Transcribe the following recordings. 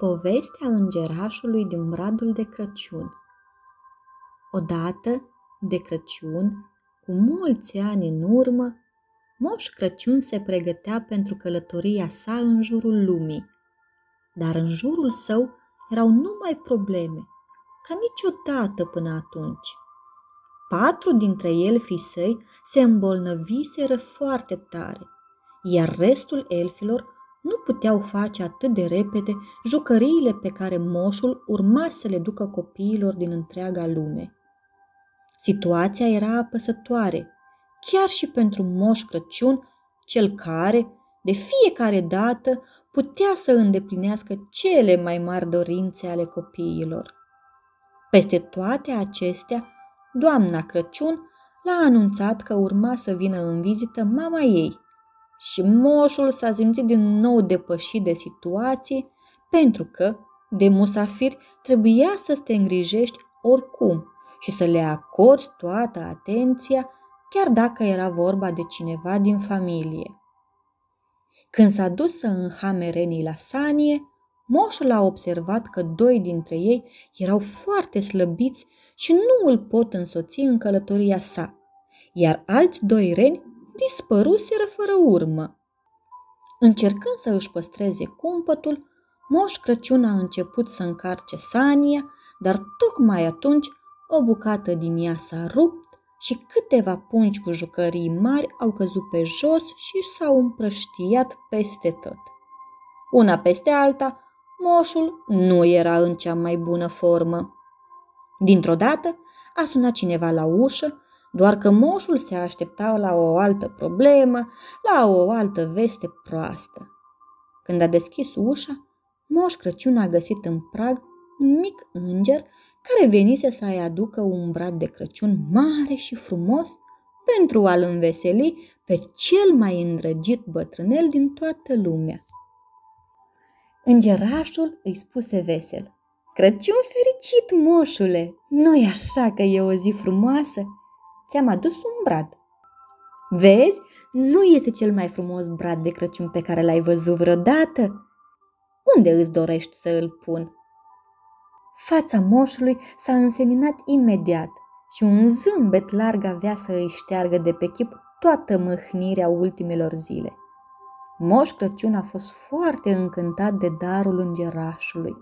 Povestea îngerașului din bradul de Crăciun Odată, de Crăciun, cu mulți ani în urmă, Moș Crăciun se pregătea pentru călătoria sa în jurul lumii. Dar în jurul său erau numai probleme, ca niciodată până atunci. Patru dintre elfii săi se îmbolnăviseră foarte tare, iar restul elfilor nu puteau face atât de repede jucăriile pe care moșul urma să le ducă copiilor din întreaga lume. Situația era apăsătoare, chiar și pentru Moș Crăciun, cel care, de fiecare dată, putea să îndeplinească cele mai mari dorințe ale copiilor. Peste toate acestea, doamna Crăciun l-a anunțat că urma să vină în vizită mama ei, și moșul s-a simțit din nou depășit de situație pentru că, de musafiri, trebuia să te îngrijești oricum și să le acorzi toată atenția, chiar dacă era vorba de cineva din familie. Când s-a dus să înhame renii la sanie, moșul a observat că doi dintre ei erau foarte slăbiți și nu îl pot însoți în călătoria sa, iar alți doi reni dispăruseră fără urmă. Încercând să își păstreze cumpătul, Moș Crăciun a început să încarce sania, dar tocmai atunci o bucată din ea s-a rupt și câteva pungi cu jucării mari au căzut pe jos și s-au împrăștiat peste tot. Una peste alta, moșul nu era în cea mai bună formă. Dintr-o dată a sunat cineva la ușă doar că moșul se aștepta la o altă problemă, la o altă veste proastă. Când a deschis ușa, Moș Crăciun a găsit în prag un mic înger care venise să-i aducă un brad de Crăciun mare și frumos pentru a-l înveseli pe cel mai îndrăgit bătrânel din toată lumea. Îngerașul îi spuse vesel, Crăciun fericit, moșule! Nu-i așa că e o zi frumoasă? Ți-am adus un brad. Vezi, nu este cel mai frumos brad de Crăciun pe care l-ai văzut vreodată. Unde îți dorești să îl pun? Fața moșului s-a înseninat imediat și un zâmbet larg avea să îi șteargă de pe chip toată mâhnirea ultimelor zile. Moș Crăciun a fost foarte încântat de darul îngerașului.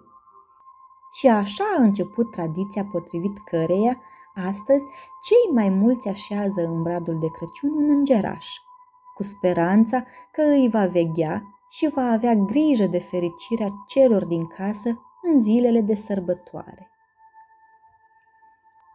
Și așa a început tradiția potrivit căreia Astăzi, cei mai mulți așează în bradul de Crăciun un îngeraș, cu speranța că îi va veghea și va avea grijă de fericirea celor din casă în zilele de sărbătoare.